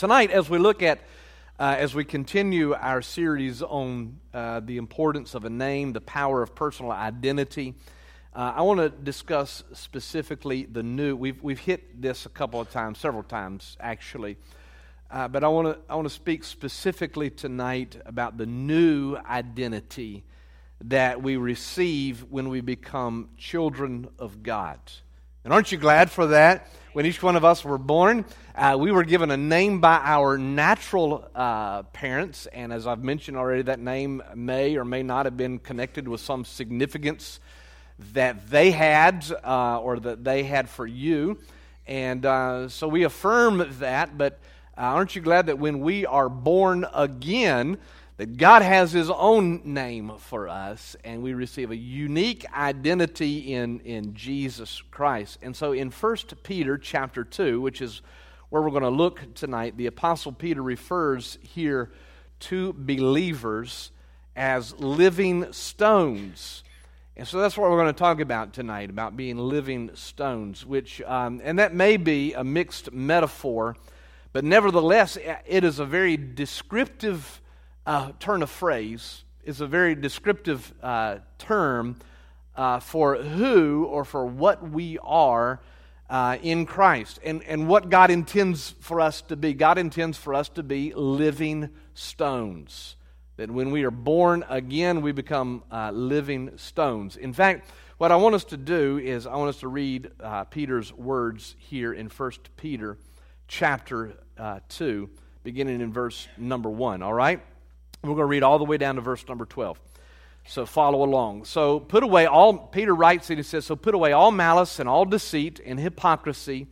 Tonight, as we look at, uh, as we continue our series on uh, the importance of a name, the power of personal identity, uh, I want to discuss specifically the new. We've, we've hit this a couple of times, several times actually. Uh, but I want to I want to speak specifically tonight about the new identity that we receive when we become children of God. And aren't you glad for that? When each one of us were born, uh, we were given a name by our natural uh, parents. And as I've mentioned already, that name may or may not have been connected with some significance that they had uh, or that they had for you. And uh, so we affirm that. But uh, aren't you glad that when we are born again, that God has His own name for us, and we receive a unique identity in, in Jesus Christ. And so in 1 Peter chapter 2, which is where we're going to look tonight, the Apostle Peter refers here to believers as living stones. And so that's what we're going to talk about tonight, about being living stones, which, um, and that may be a mixed metaphor, but nevertheless, it is a very descriptive uh, turn of phrase is a very descriptive uh, term uh, for who or for what we are uh, in Christ and, and what God intends for us to be. God intends for us to be living stones. That when we are born again, we become uh, living stones. In fact, what I want us to do is I want us to read uh, Peter's words here in 1 Peter chapter 2, beginning in verse number 1. All right? We're going to read all the way down to verse number 12. So follow along. So put away all, Peter writes and he says, So put away all malice and all deceit and hypocrisy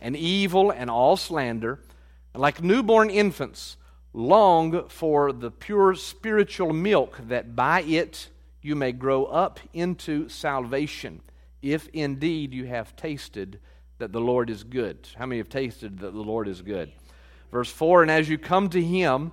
and evil and all slander. And like newborn infants, long for the pure spiritual milk, that by it you may grow up into salvation, if indeed you have tasted that the Lord is good. How many have tasted that the Lord is good? Verse 4 And as you come to him,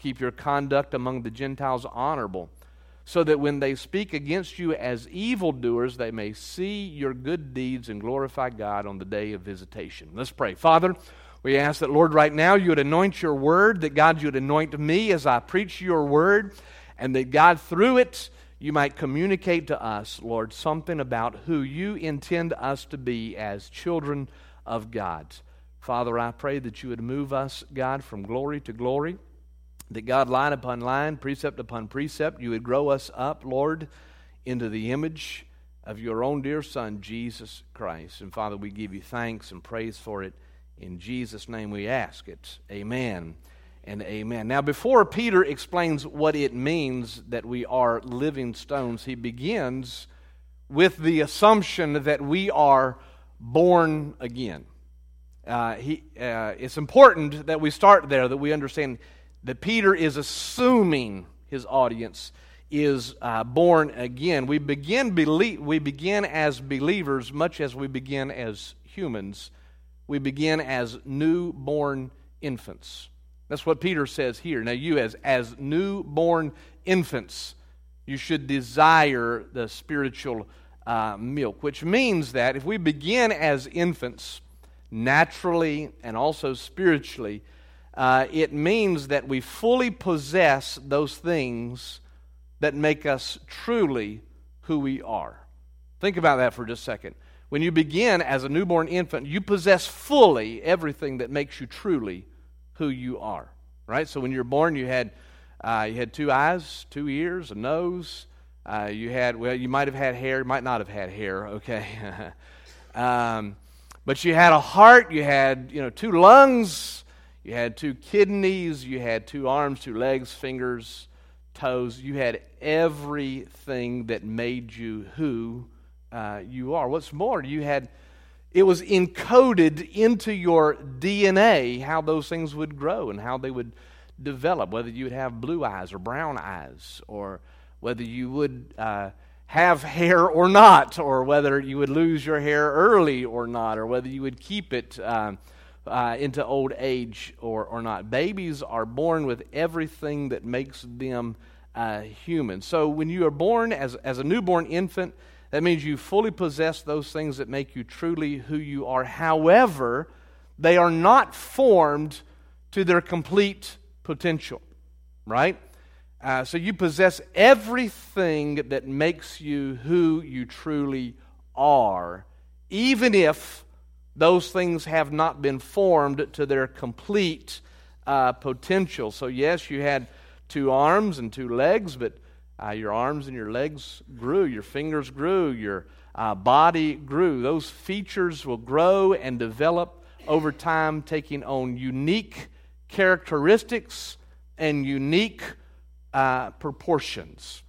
Keep your conduct among the Gentiles honorable, so that when they speak against you as evildoers, they may see your good deeds and glorify God on the day of visitation. Let's pray. Father, we ask that, Lord, right now you would anoint your word, that God, you would anoint me as I preach your word, and that God, through it, you might communicate to us, Lord, something about who you intend us to be as children of God. Father, I pray that you would move us, God, from glory to glory that God, line upon line, precept upon precept, you would grow us up, Lord, into the image of your own dear Son, Jesus Christ. And Father, we give you thanks and praise for it. In Jesus' name we ask it. Amen and amen. Now, before Peter explains what it means that we are living stones, he begins with the assumption that we are born again. Uh, he, uh, it's important that we start there, that we understand that Peter is assuming his audience is uh, born again. We begin, belie- we begin as believers much as we begin as humans. We begin as newborn infants. That's what Peter says here. Now, you as, as newborn infants, You should desire the spiritual uh, milk, which means that if we begin as infants, naturally and also spiritually, uh, it means that we fully possess those things that make us truly who we are. Think about that for just a second. When you begin as a newborn infant, you possess fully everything that makes you truly who you are. Right? So when you're born, you had, uh, you had two eyes, two ears, a nose. Uh, you had, well, you might have had hair, might not have had hair, okay? um, but you had a heart, you had, you know, two lungs, you had two kidneys, you had two arms, two legs, fingers, toes. You had everything that made you who uh, you are. What's more, you had it was encoded into your DNA how those things would grow and how they would develop, whether you would have blue eyes or brown eyes, or whether you would uh, have hair or not, or whether you would lose your hair early or not, or whether you would keep it uh, uh, into old age or, or not. Babies are born with everything that makes them uh, human. So when you are born as, as a newborn infant, that means you fully possess those things that make you truly who you are. However, they are not formed to their complete potential, right? Uh, so you possess everything that makes you who you truly are, even if those things have not been formed to their complete uh, potential. So, yes, you had two arms and two legs, but uh, your arms and your legs grew, your fingers grew, your uh, body grew. Those features will grow and develop over time, taking on unique characteristics and unique uh, proportions.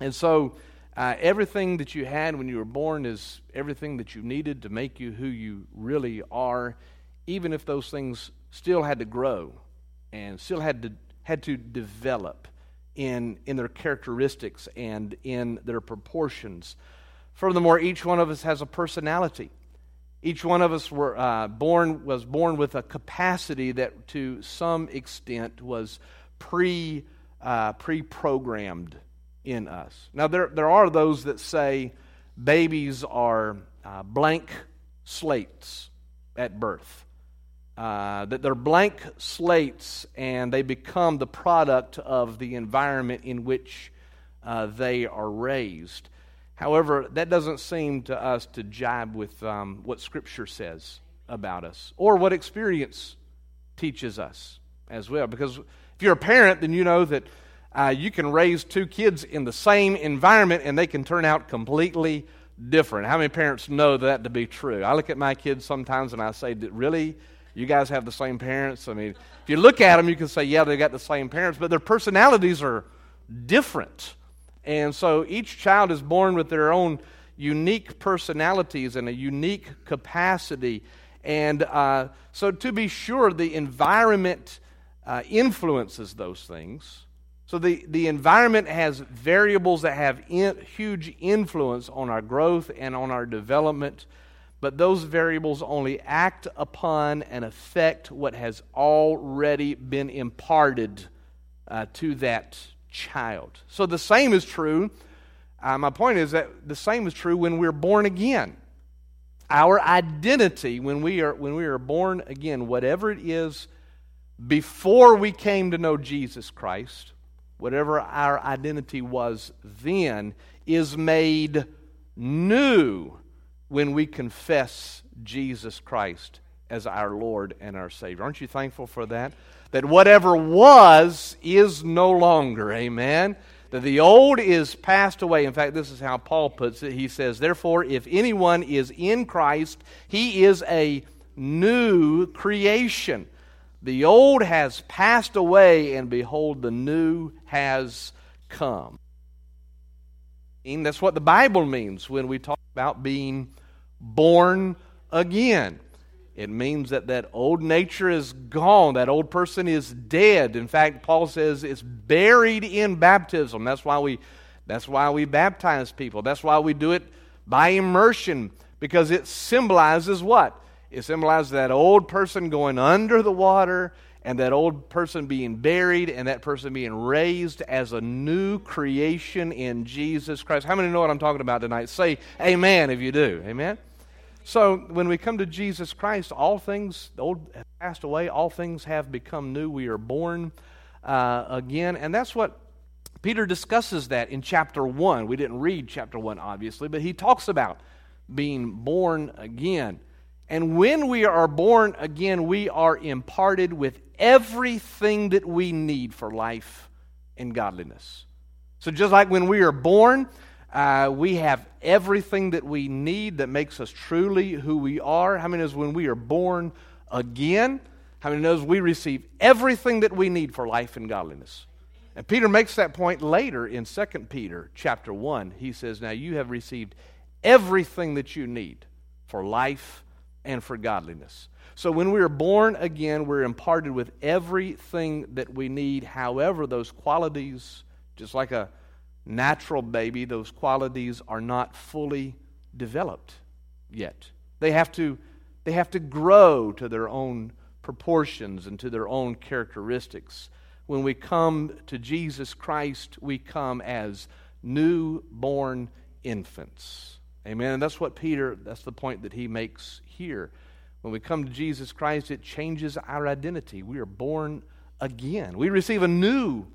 And so, uh, everything that you had when you were born is everything that you needed to make you who you really are, even if those things still had to grow and still had to, had to develop in, in their characteristics and in their proportions. Furthermore, each one of us has a personality. Each one of us were uh, born was born with a capacity that, to some extent, was pre uh, pre-programmed in us. Now, there there are those that say babies are uh, blank slates at birth. Uh, that they're blank slates and they become the product of the environment in which uh, they are raised. However, that doesn't seem to us to jibe with um, what Scripture says about us or what experience teaches us as well. Because if you're a parent, then you know that uh, you can raise two kids in the same environment and they can turn out completely different. How many parents know that to be true? I look at my kids sometimes and I say, really? You guys have the same parents. I mean, if you look at them, you can say, yeah, they got the same parents, but their personalities are different. And so each child is born with their own unique personalities and a unique capacity. And uh, so, to be sure, the environment uh, influences those things. So, the, the environment has variables that have in, huge influence on our growth and on our development but those variables only act upon and affect what has already been imparted uh, to that child. So the same is true. Uh, my point is that the same is true when we're born again. Our identity when we are when we are born again, whatever it is before we came to know Jesus Christ, whatever our identity was then, is made new when we confess Jesus Christ as our Lord and our Savior. Aren't you thankful for that? That whatever was is no longer. Amen. That the old is passed away. In fact, this is how Paul puts it. He says, Therefore, if anyone is in Christ, he is a new creation. The old has passed away, and behold, the new has come. And that's what the Bible means when we talk about being born again. It means that that old nature is gone. That old person is dead. In fact, Paul says it's buried in baptism. That's why we, that's why we baptize people. That's why we do it by immersion because it symbolizes what? It symbolizes that old person going under the water and that old person being buried and that person being raised as a new creation in Jesus Christ. How many know what I'm talking about tonight? Say amen if you do. Amen. So when we come to Jesus Christ, all things old have passed away, all things have become new. We are born uh, again, and that's what Peter discusses that in chapter 1. We didn't read chapter 1, obviously, but he talks about being born again. And when we are born again, we are imparted with everything that we need for life and godliness. So, just like when we are born, uh, we have everything that we need that makes us truly who we are. How many knows when we are born again? How many knows we receive everything that we need for life and godliness? And Peter makes that point later in 2 Peter chapter 1. He says, Now you have received everything that you need for life and for godliness. So when we are born again, we're imparted with everything that we need. However, those qualities, just like a natural baby, those qualities are not fully developed yet. They have to, they have to grow to their own proportions and to their own characteristics. When we come to Jesus Christ, we come as newborn infants. Amen. And that's what Peter, that's the point that he makes here. When we come to Jesus Christ, it changes our identity. We are born again. We receive a new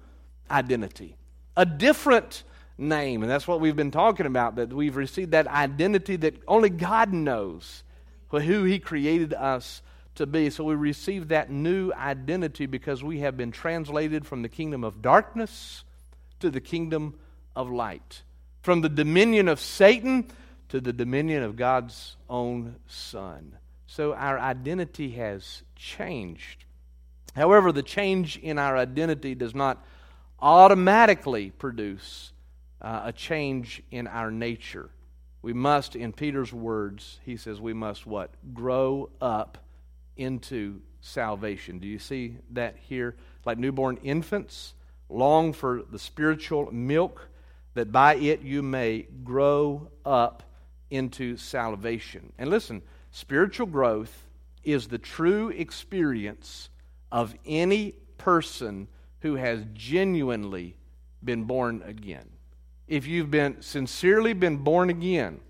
identity, a different name. And that's what we've been talking about, that we've received that identity that only God knows who He created us to be. So we receive that new identity because we have been translated from the kingdom of darkness to the kingdom of light, from the dominion of Satan to the dominion of God's own Son. So our identity has changed. However, the change in our identity does not automatically produce uh, a change in our nature. We must, in Peter's words, he says, we must what? Grow up into salvation. Do you see that here? Like newborn infants, long for the spiritual milk, that by it you may grow up into salvation. And listen, Spiritual growth is the true experience of any person who has genuinely been born again. If you've been sincerely been born again,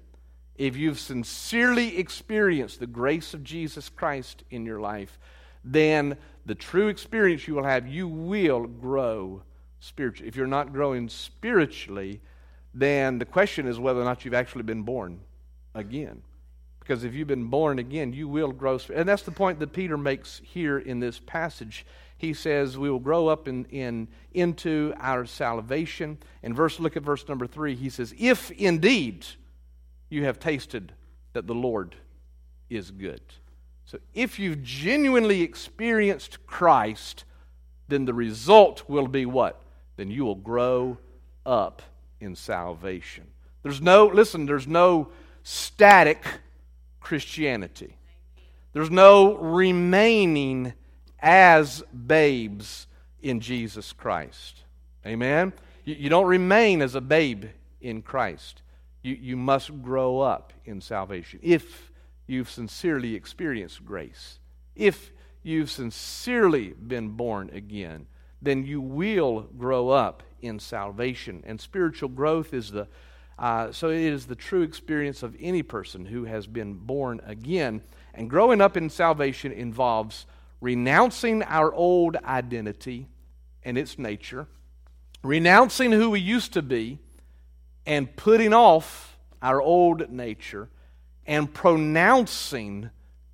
if you've sincerely experienced the grace of Jesus Christ in your life, then the true experience you will have, you will grow spiritually. If you're not growing spiritually, then the question is whether or not you've actually been born again. Because if you've been born again, you will grow. And that's the point that Peter makes here in this passage. He says we will grow up in, in, into our salvation. In verse, look at verse number three. He says, If indeed you have tasted that the Lord is good. So if you've genuinely experienced Christ, then the result will be what? Then you will grow up in salvation. There's no, listen, there's no static Christianity. There's no remaining as babes in Jesus Christ. Amen? You, you, don't remain as a babe in Christ. You, you must grow up in salvation if you've sincerely experienced grace. If you've sincerely been born again, then you will grow up in salvation. And spiritual growth is the uh, so it is the true experience of any person who has been born again. And growing up in salvation involves renouncing our old identity and its nature, renouncing who we used to be, and putting off our old nature, and pronouncing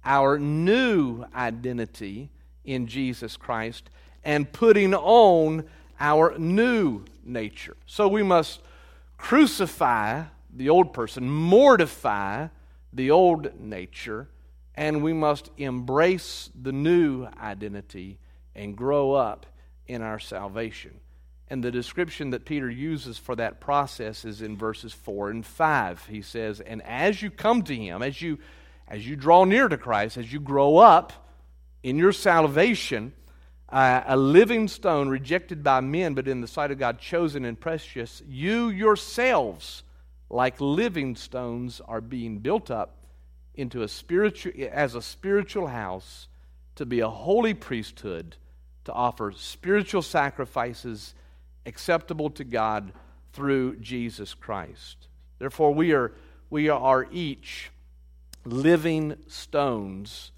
our new identity in Jesus Christ, and putting on our new nature. So we must crucify the old person, mortify the old nature, and we must embrace the new identity and grow up in our salvation. And the description that Peter uses for that process is in verses 4 and 5. He says, And as you come to him, as you as you draw near to Christ, as you grow up in your salvation, a living stone rejected by men, but in the sight of God chosen and precious, you yourselves, like living stones, are being built up into a spiritual, as a spiritual house to be a holy priesthood, to offer spiritual sacrifices acceptable to God through Jesus Christ. Therefore, we are, we are each living stones,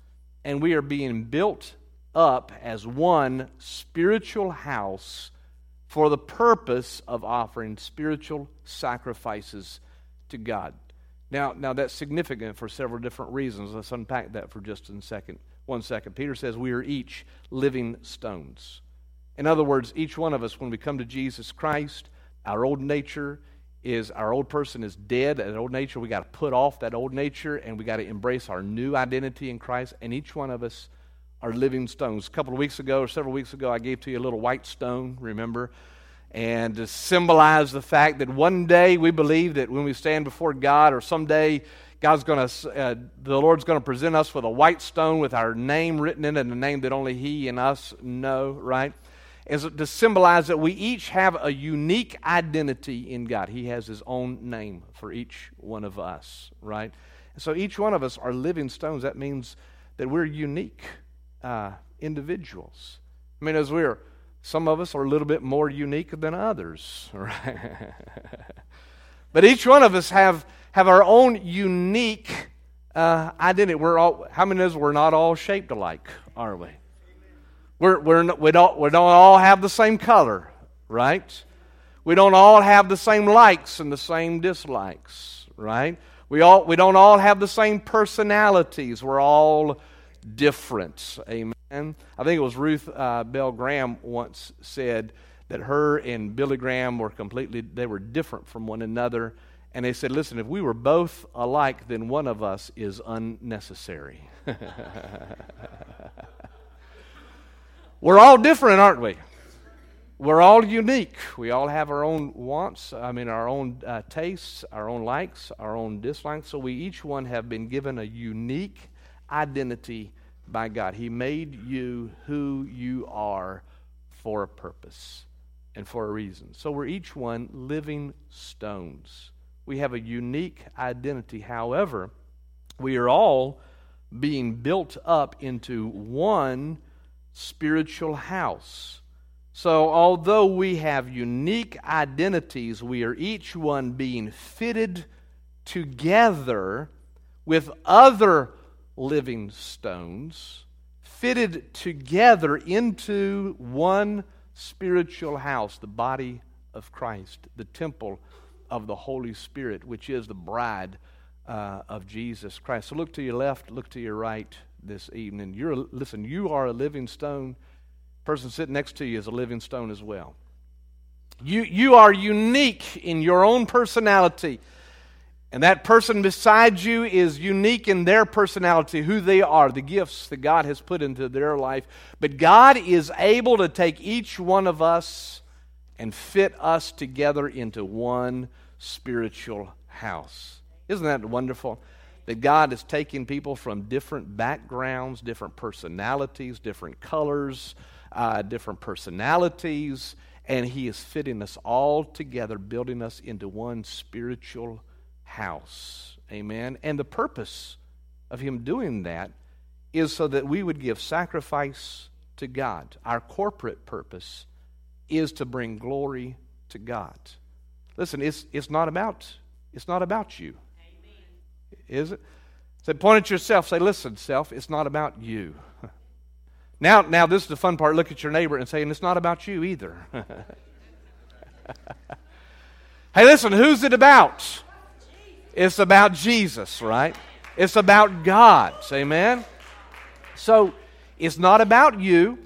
and we are being built up as one spiritual house for the purpose of offering spiritual sacrifices to God. Now, now that's significant for several different reasons. Let's unpack that for just a second. One second. Peter says we are each living stones. In other words, each one of us, when we come to Jesus Christ, our old nature is our old person is dead. That old nature, we got to put off that old nature and we got to embrace our new identity in Christ. And each one of us are living stones. A couple of weeks ago or several weeks ago, I gave to you a little white stone, remember? And to symbolize the fact that one day we believe that when we stand before God or someday God's going to, uh, the Lord's going to present us with a white stone with our name written in it, a name that only He and us know, right? Is to symbolize that we each have a unique identity in God. He has His own name for each one of us, right? so each one of us are living stones. That means that we're unique uh, individuals. I mean, as we're, some of us are a little bit more unique than others, right? but each one of us have, have our own unique uh, identity. We're all, how many of us, we're not all shaped alike, are we? We're, we're, not, we, don't, we don't all have the same color, right? We don't all have the same likes and the same dislikes, right? We, all, we don't all have the same personalities. We're all different. Amen. I think it was Ruth uh, Bell Graham once said that her and Billy Graham were completely, they were different from one another. And they said, listen, if we were both alike, then one of us is unnecessary. we're all different, aren't we? We're all unique. We all have our own wants, I mean, our own uh, tastes, our own likes, our own dislikes. So we each one have been given a unique identity by God. He made you who you are for a purpose and for a reason. So we're each one living stones. We have a unique identity. However, we are all being built up into one spiritual house. So, although we have unique identities, we are each one being fitted together with other living stones fitted together into one spiritual house, the body of Christ, the temple of the Holy Spirit, which is the bride uh, of Jesus Christ. So look to your left, look to your right this evening. You're listen, you are a living stone. Person sitting next to you is a living stone as well. You, you are unique in your own personality. And that person beside you is unique in their personality, who they are, the gifts that God has put into their life. But God is able to take each one of us and fit us together into one spiritual house. Isn't that wonderful? That God is taking people from different backgrounds, different personalities, different colors, uh, different personalities, and He is fitting us all together, building us into one spiritual house. Amen. And the purpose of him doing that is so that we would give sacrifice to God. Our corporate purpose is to bring glory to God. Listen, it's, it's not about it's not about you. Amen. Is it? Say, point at yourself. Say, listen, self, it's not about you. Now, now this is the fun part. Look at your neighbor and say, and it's not about you either. hey, listen, who's it about? It's about Jesus, right? It's about God. Amen? So it's not about you.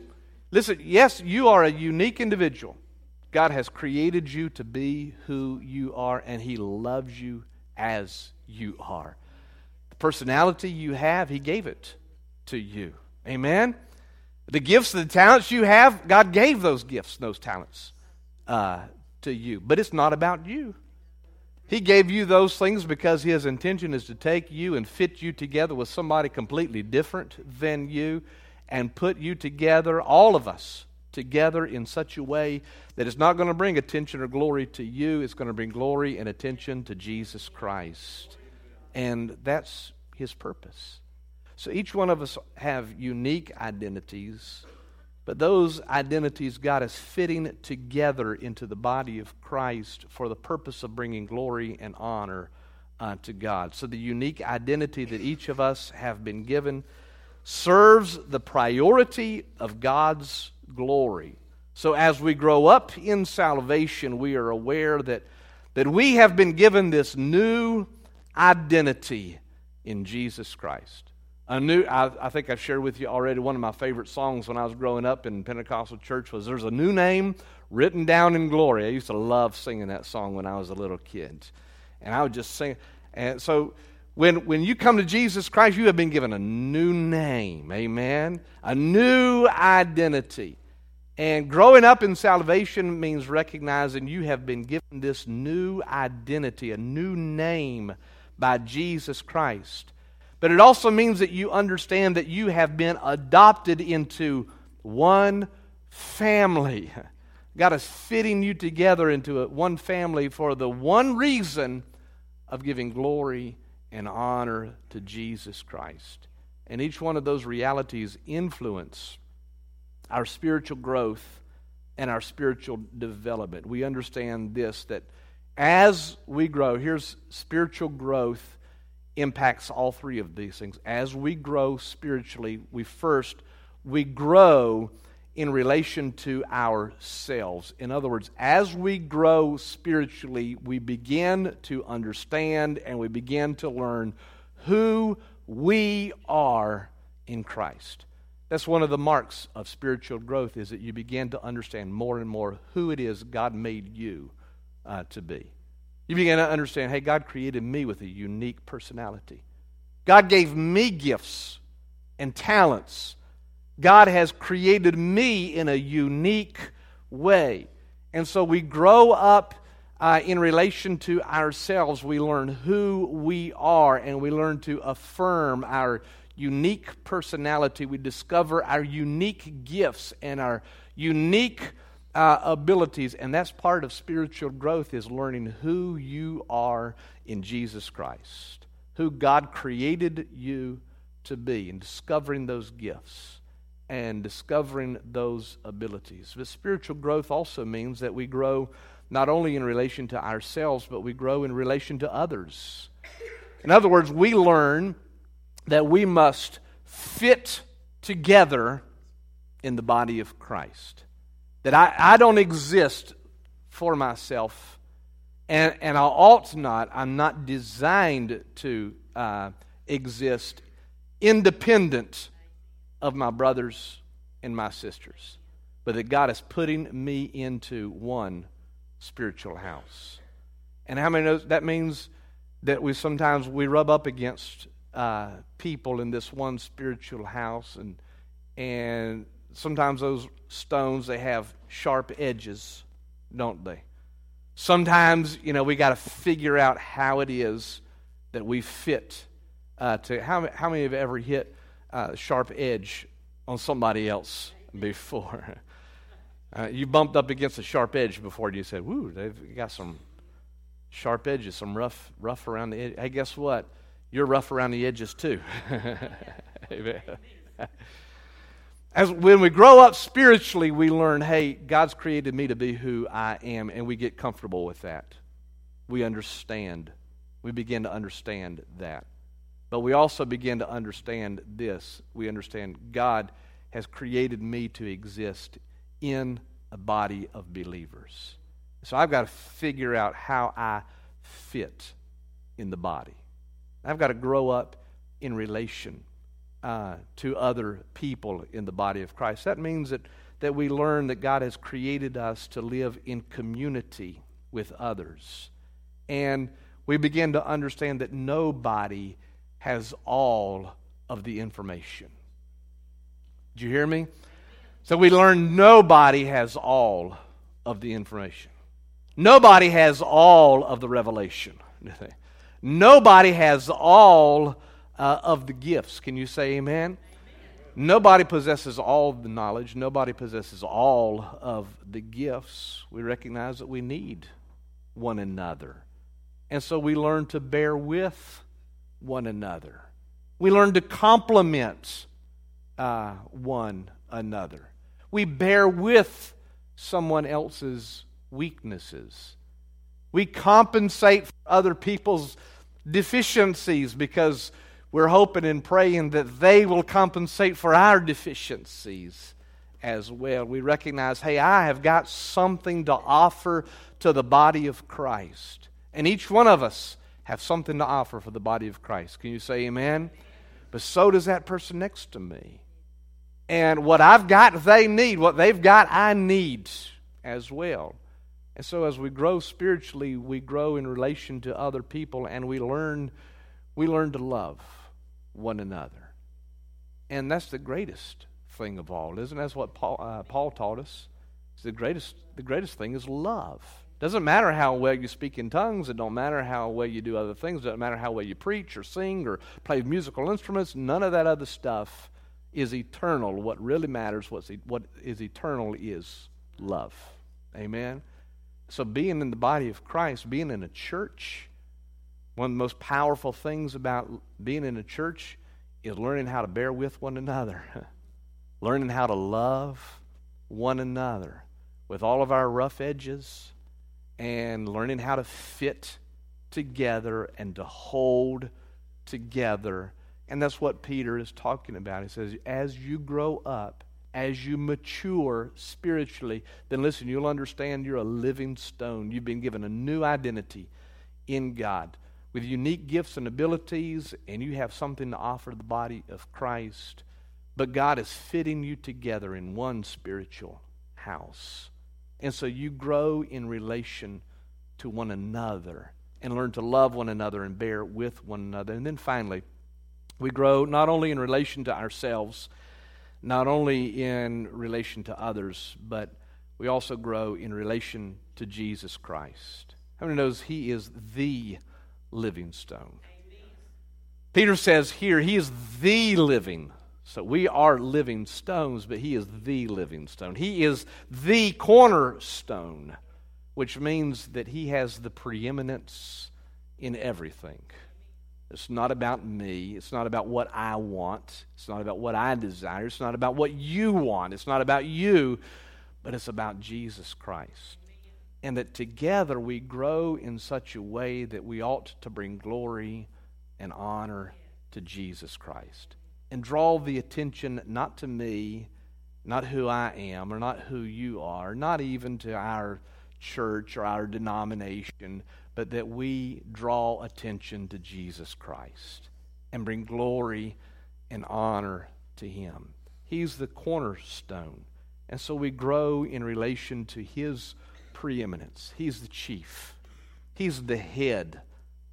Listen, yes, you are a unique individual. God has created you to be who you are, and He loves you as you are. The personality you have, He gave it to you. Amen? The gifts, the talents you have, God gave those gifts, those talents uh, to you. But it's not about you. He gave you those things because His intention is to take you and fit you together with somebody completely different than you and put you together, all of us, together in such a way that it's not going to bring attention or glory to you, it's going to bring glory and attention to Jesus Christ. And that's His purpose. So each one of us have unique identities, But those identities God is fitting together into the body of Christ for the purpose of bringing glory and honor uh, to God. So the unique identity that each of us have been given serves the priority of God's glory. So as we grow up in salvation, we are aware that, that we have been given this new identity in Jesus Christ. A new, I, I, think I've shared with you already. One of my favorite songs when I was growing up in Pentecostal church was "There's a New Name Written Down in Glory." I used to love singing that song when I was a little kid, and I would just sing. And so, when when you come to Jesus Christ, you have been given a new name, Amen, a new identity. And growing up in salvation means recognizing you have been given this new identity, a new name by Jesus Christ. But it also means that you understand that you have been adopted into one family. God is fitting you together into a, one family for the one reason of giving glory and honor to Jesus Christ. And each one of those realities influence our spiritual growth and our spiritual development. We understand this that as we grow, here's spiritual growth impacts all three of these things. As we grow spiritually, we first we grow in relation to ourselves. In other words, as we grow spiritually, we begin to understand and we begin to learn who we are in Christ. That's one of the marks of spiritual growth is that you begin to understand more and more who it is God made you uh, to be. You begin to understand, hey, God created me with a unique personality. God gave me gifts and talents. God has created me in a unique way. And so we grow up uh, in relation to ourselves. We learn who we are and we learn to affirm our unique personality. We discover our unique gifts and our unique uh, abilities, and that's part of spiritual growth is learning who you are in Jesus Christ, who God created you to be, and discovering those gifts and discovering those abilities. But spiritual growth also means that we grow not only in relation to ourselves, but we grow in relation to others. In other words, we learn that we must fit together in the body of Christ. That I, I don't exist for myself, and, and I ought not, I'm not designed to uh, exist independent of my brothers and my sisters, but that God is putting me into one spiritual house. And how many knows that means that we sometimes we rub up against uh, people in this one spiritual house, and and sometimes those stones they have sharp edges, don't they? Sometimes you know we got to figure out how it is that we fit uh, to. How how many have ever hit uh, sharp edge on somebody else before? Uh, you bumped up against a sharp edge before, and you said, "Woo, they've got some sharp edges, some rough, rough around the edge." Hey, guess what? you're rough around the edges too. Amen. As when we grow up spiritually, we learn, hey, God's created me to be who I am, and we get comfortable with that. We understand. We begin to understand that. But we also begin to understand this. We understand God has created me to exist in a body of believers. So I've got to figure out how I fit in the body. I've got to grow up in relation uh, to other people in the body of Christ. That means that, that we learn that God has created us to live in community with others. And we begin to understand that nobody has all of the information. Did you hear me? So we learn nobody has all of the information. Nobody has all of the revelation. Nobody has all uh, of the gifts. Can you say amen? amen? Nobody possesses all the knowledge. Nobody possesses all of the gifts. We recognize that we need one another. And so we learn to bear with one another. We learn to complement uh, one another. We bear with someone else's weaknesses. We compensate for other people's deficiencies because we're hoping and praying that they will compensate for our deficiencies as well. We recognize, hey, I have got something to offer to the body of Christ. And each one of us have something to offer for the body of Christ. Can you say amen? But so does that person next to me. And what I've got, they need. What they've got, I need as well. And so as we grow spiritually, we grow in relation to other people and we learn we learn to love one another. And that's the greatest thing of all, isn't it? That's what Paul, uh, Paul taught us. It's the greatest the greatest thing is love. Doesn't matter how well you speak in tongues. It don't matter how well you do other things. It doesn't matter how well you preach or sing or play musical instruments. None of that other stuff is eternal. What really matters, what's, what is eternal, is love. Amen? So, being in the body of Christ, being in a church, one of the most powerful things about being in a church is learning how to bear with one another, learning how to love one another with all of our rough edges, and learning how to fit together and to hold together. And that's what Peter is talking about. He says, as you grow up, as you mature spiritually, then listen, you'll understand you're a living stone. You've been given a new identity in God with unique gifts and abilities, and you have something to offer the body of Christ. But God is fitting you together in one spiritual house. And so you grow in relation to one another and learn to love one another and bear with one another. And then finally, we grow not only in relation to ourselves not only in relation to others, but we also grow in relation to Jesus Christ. How many knows He is the living stone? Peter says here, He is the living. So we are living stones, but He is the living stone. He is the cornerstone, which means that He has the preeminence in everything. It's not about me. It's not about what I want. It's not about what I desire. It's not about what you want. It's not about you, but it's about Jesus Christ. And that together we grow in such a way that we ought to bring glory and honor to Jesus Christ. And draw the attention not to me, not who I am, or not who you are, not even to our church or our denomination, but that we draw attention to Jesus Christ and bring glory and honor to Him. He's the cornerstone. And so we grow in relation to His preeminence. He's the chief, He's the head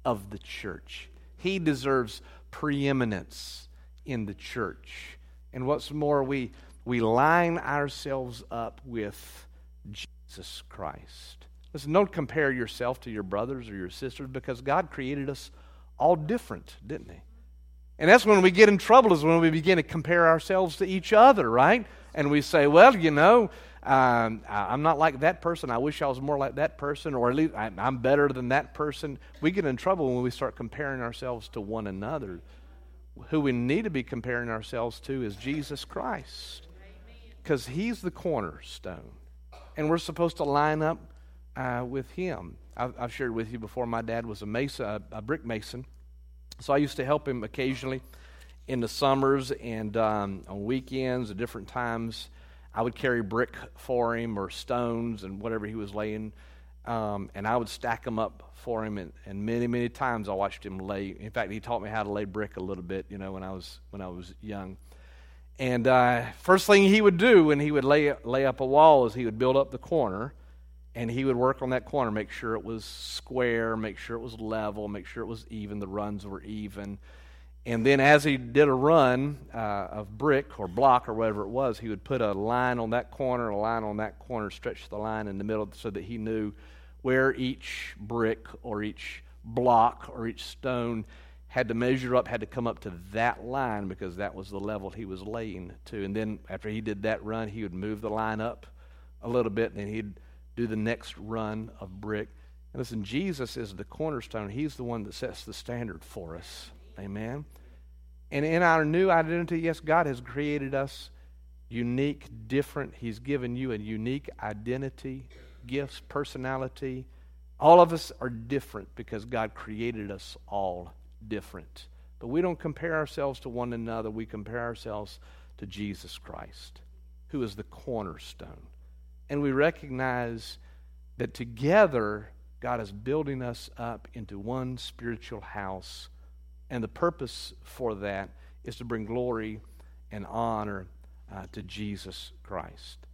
of the church. He deserves preeminence in the church. And what's more, we, we line ourselves up with Jesus Christ. Listen, don't compare yourself to your brothers or your sisters because God created us all different, didn't He? And that's when we get in trouble, is when we begin to compare ourselves to each other, right? And we say, well, you know, um, I'm not like that person. I wish I was more like that person, or at least I'm better than that person. We get in trouble when we start comparing ourselves to one another. Who we need to be comparing ourselves to is Jesus Christ, because He's the cornerstone. And we're supposed to line up uh, with him. I've, I've, shared with you before. My dad was a mason, a, a, brick mason, so I used to help him occasionally in the summers and um, on weekends at different times. I would carry brick for him or stones and whatever he was laying, um, and I would stack them up for him. And, and, many, many times I watched him lay. In fact, he taught me how to lay brick a little bit. You know, when I was when I was young. And uh, first thing he would do when he would lay lay up a wall is he would build up the corner and he would work on that corner, make sure it was square, make sure it was level, make sure it was even, the runs were even. And then as he did a run uh, of brick or block or whatever it was, he would put a line on that corner, a line on that corner, stretch the line in the middle so that he knew where each brick or each block or each stone had to measure up, had to come up to that line because that was the level he was laying to. And then after he did that run, he would move the line up a little bit, and then he'd do the next run of brick. And listen, Jesus is the cornerstone. He's the one that sets the standard for us. Amen. And in our new identity, yes, God has created us unique, different. He's given you a unique identity, gifts, personality. All of us are different because God created us all different. But we don't compare ourselves to one another, we compare ourselves to Jesus Christ, who is the cornerstone. And we recognize that together, God is building us up into one spiritual house. And the purpose for that is to bring glory and honor uh, to Jesus Christ.